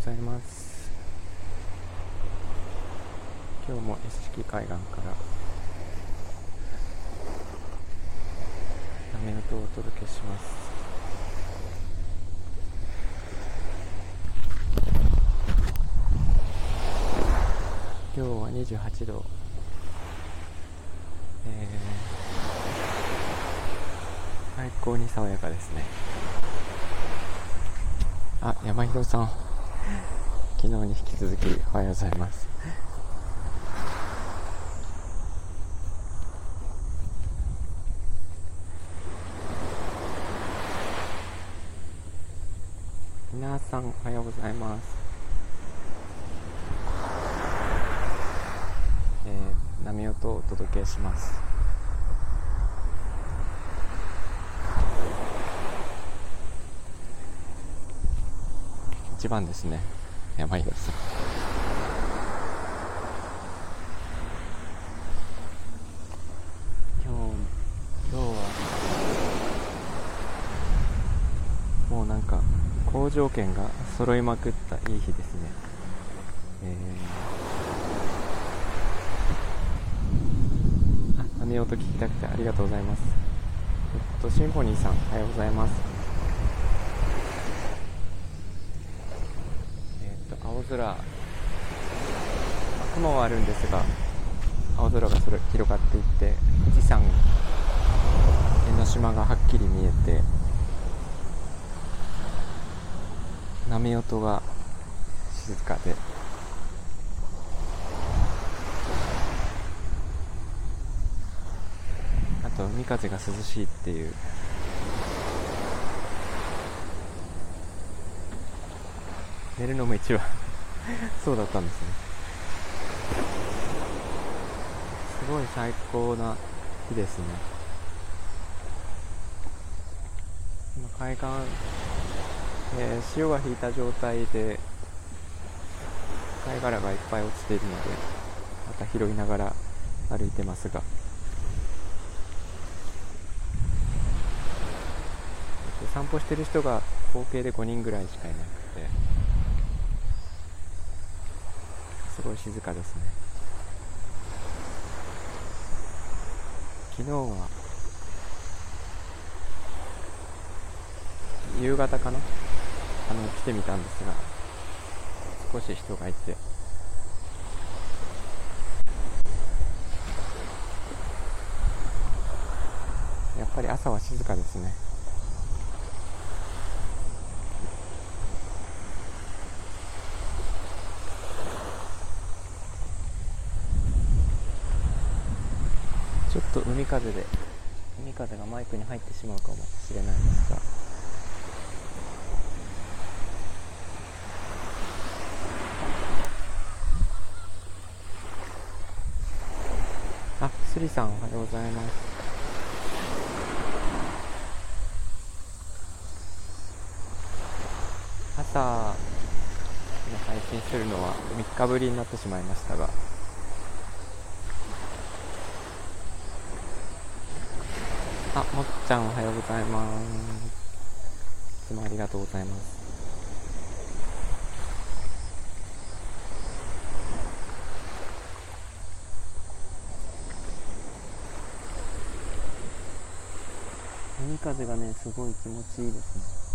ございます。今日も江式海岸から波音をお届けします。今日は28度。えー、最高に爽やかですね。あ、山広さん。昨日に引き続きおはようございます。皆さんおはようございます。えー、波音をお届けします。一番ですね。山井さん今日今日はもうなんか好条件が揃いまくったいい日ですね。えー、あ波音聞きたくてありがとうございます。えっとシンフォニーさんおはようございます。空。雲はあるんですが青空がそれ広がっていって富士山。江ノ島がはっきり見えて波音が静かで。あと海風が涼しいっていう。寝るのも一番そうだったんですね。すごい最高な日ですね。今海岸、えー、潮が引いた状態で貝殻がいっぱい落ちているのでまた拾いながら歩いてますが。散歩してる人が合計で5人ぐらいしかいなくて。すごい静かですね。昨日は夕方かな？あの来てみたんですが少し人がいて。やっぱり朝は静かですね。ちょっと海風で海風がマイクに入ってしまうかもしれないですが。あスリさんおはようございます。朝配信するのは3日ぶりになってしまいましたが。あ、もっちゃんおはようございます。いつもありがとうございます。海風がね、すごい気持ちいいですね。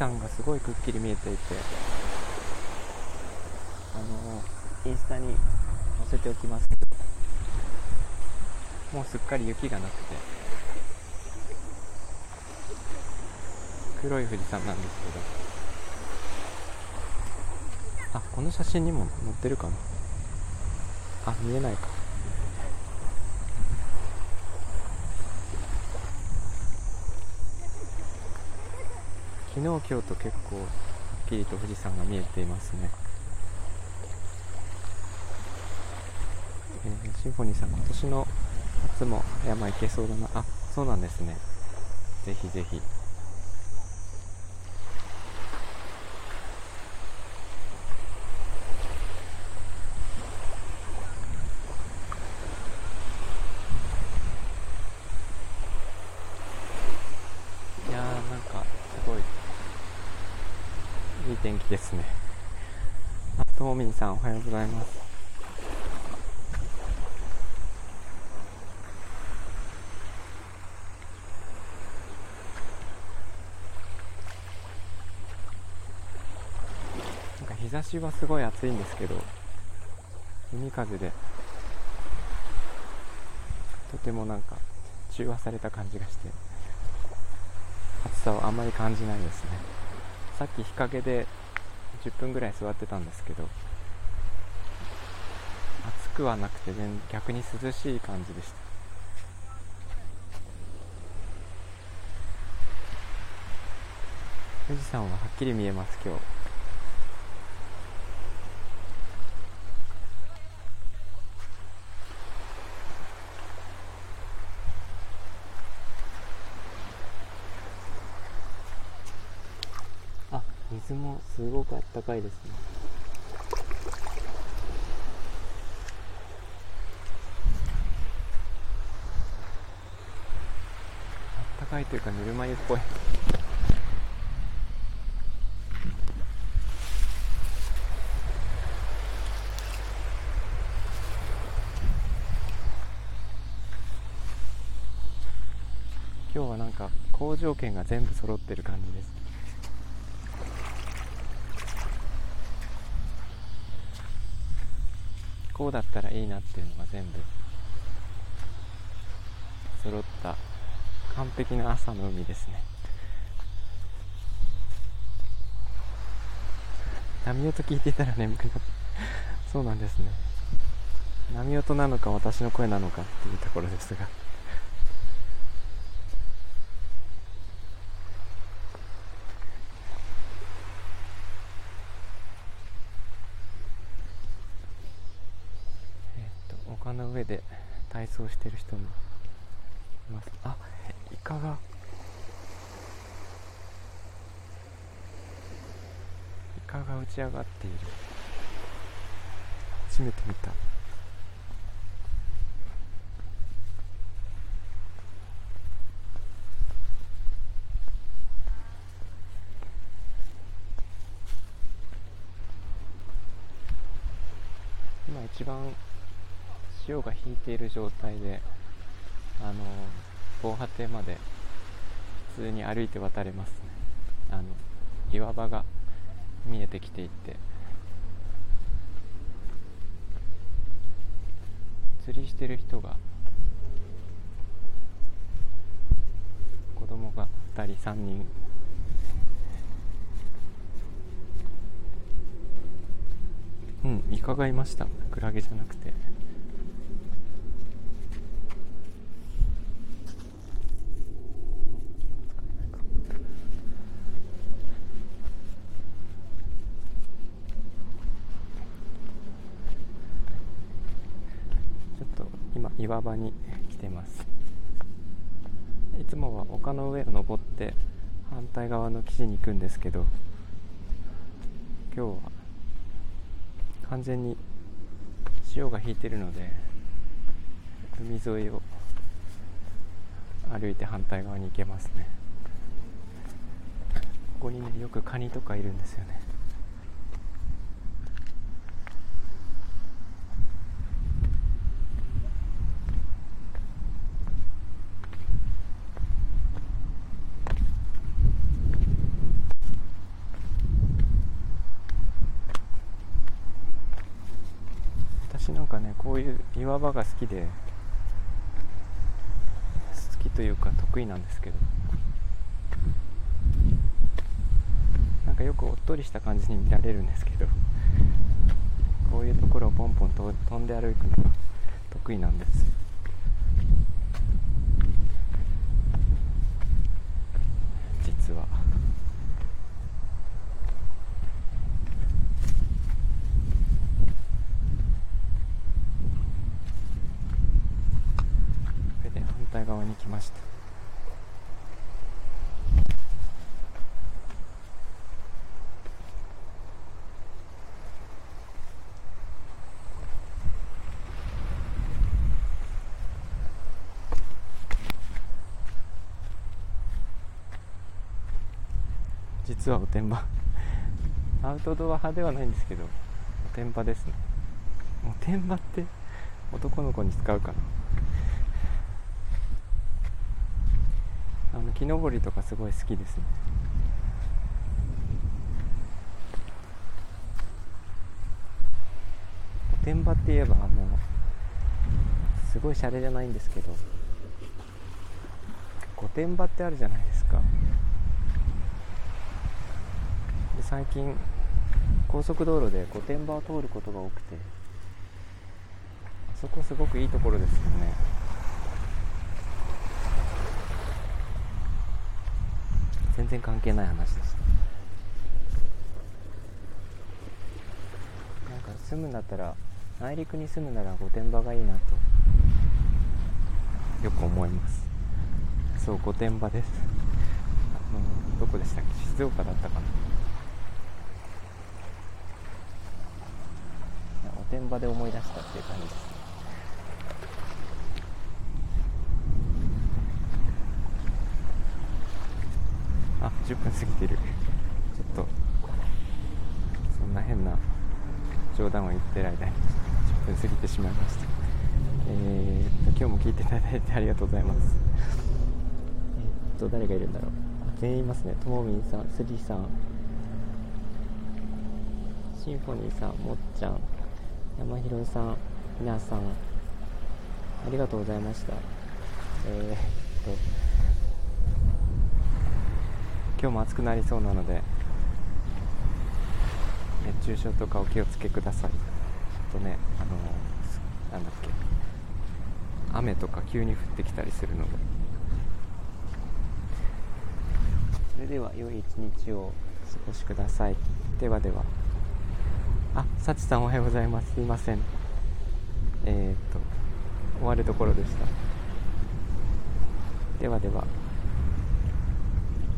山がすごいくっきり見えていてあのインスタに載せておきます。けどもうすっかり雪がなくて。黒い富士山なんですけど。あこの写真にも載ってるかな？あ見えないか。昨日今日と結構はっきりと富士山が見えていますね、えー、シンフォニーさん今年の夏も山行けそうだな。あそうなんですね。ぜひぜひいい天気ですね。あともみんさんおはようございます。なんか日差しはすごい暑いんですけど海風でとてもなんか中和された感じがして暑さはあんまり感じないですね。さっき日陰で10分ぐらい座ってたんですけど暑くはなくて全逆に涼しい感じでした。富士山ははっきり見えます今日あ水もすごくあったかいですね。あったかいというかぬるま湯っぽい。今日はなんか好条件が全部揃ってる感じです。こうだったらいいなっていうのが全部。揃った完璧な朝の海ですね。波音聞いてたら眠くなってそうなんですね。波音なのか私の声なのかっていうところですがえっと丘の上で体操してる人もいます。あイカが。イカが打ち上がっている。初めて見た。今一番潮が引いている状態であの防波堤まで普通に歩いて渡れますね。あの岩場が見えてきていて。釣りしてる人が子供が2人3人。うんイカがいました。クラゲじゃなくてちょっと今岩場に来てます。いつもは丘の上を登って反対側の岸に行くんですけど今日は完全に潮が引いてるので海沿いを歩いて反対側に行けますね。ここにねよくカニとかいるんですよね私なんかねこういう岩場が好きで好きというか得意なんですけど。なんかよくおっとりした感じに見られるんですけど。こういうところをポンポンと飛んで歩くのが得意なんです。実はそれで反対側に来ました。実はおてんば。アウトドア派ではないんですけどおてんばですね。おてんばって男の子に使うかな。あの木登りとかすごい好きですね。おてんばって言えばあのすごいシャレじゃないんですけど御殿場ってあるじゃないですか。で最近高速道路で御殿場を通ることが多くてあそこすごくいいところですよね。全然関係ない話でしたなんか住むんだったら内陸に住むなら御殿場がいいなとよく思います。そう御殿場です。あのどこでしたっけ？静岡だったかな。御殿場で思い出したっていう感じです。10分過ぎてる。ちょっとそんな変な冗談を言ってる間に10分過ぎてしまいました。えー、っと今日も聞いていただいてありがとうございます。え、っと誰がいるんだろう。全員いますね。ともみんさんスリさん。シンフォニーさんもっちゃん。山広さんみなさん。ありがとうございました。えー、っと今日も暑くなりそうなので熱中症とかお気をつけください。とねあのなんだっけ。雨とか急に降ってきたりするので。それでは良い一日をお過ごしください。ではでは。あさちさんおはようございます。すいません。えー、っと終わるところでした。ではでは。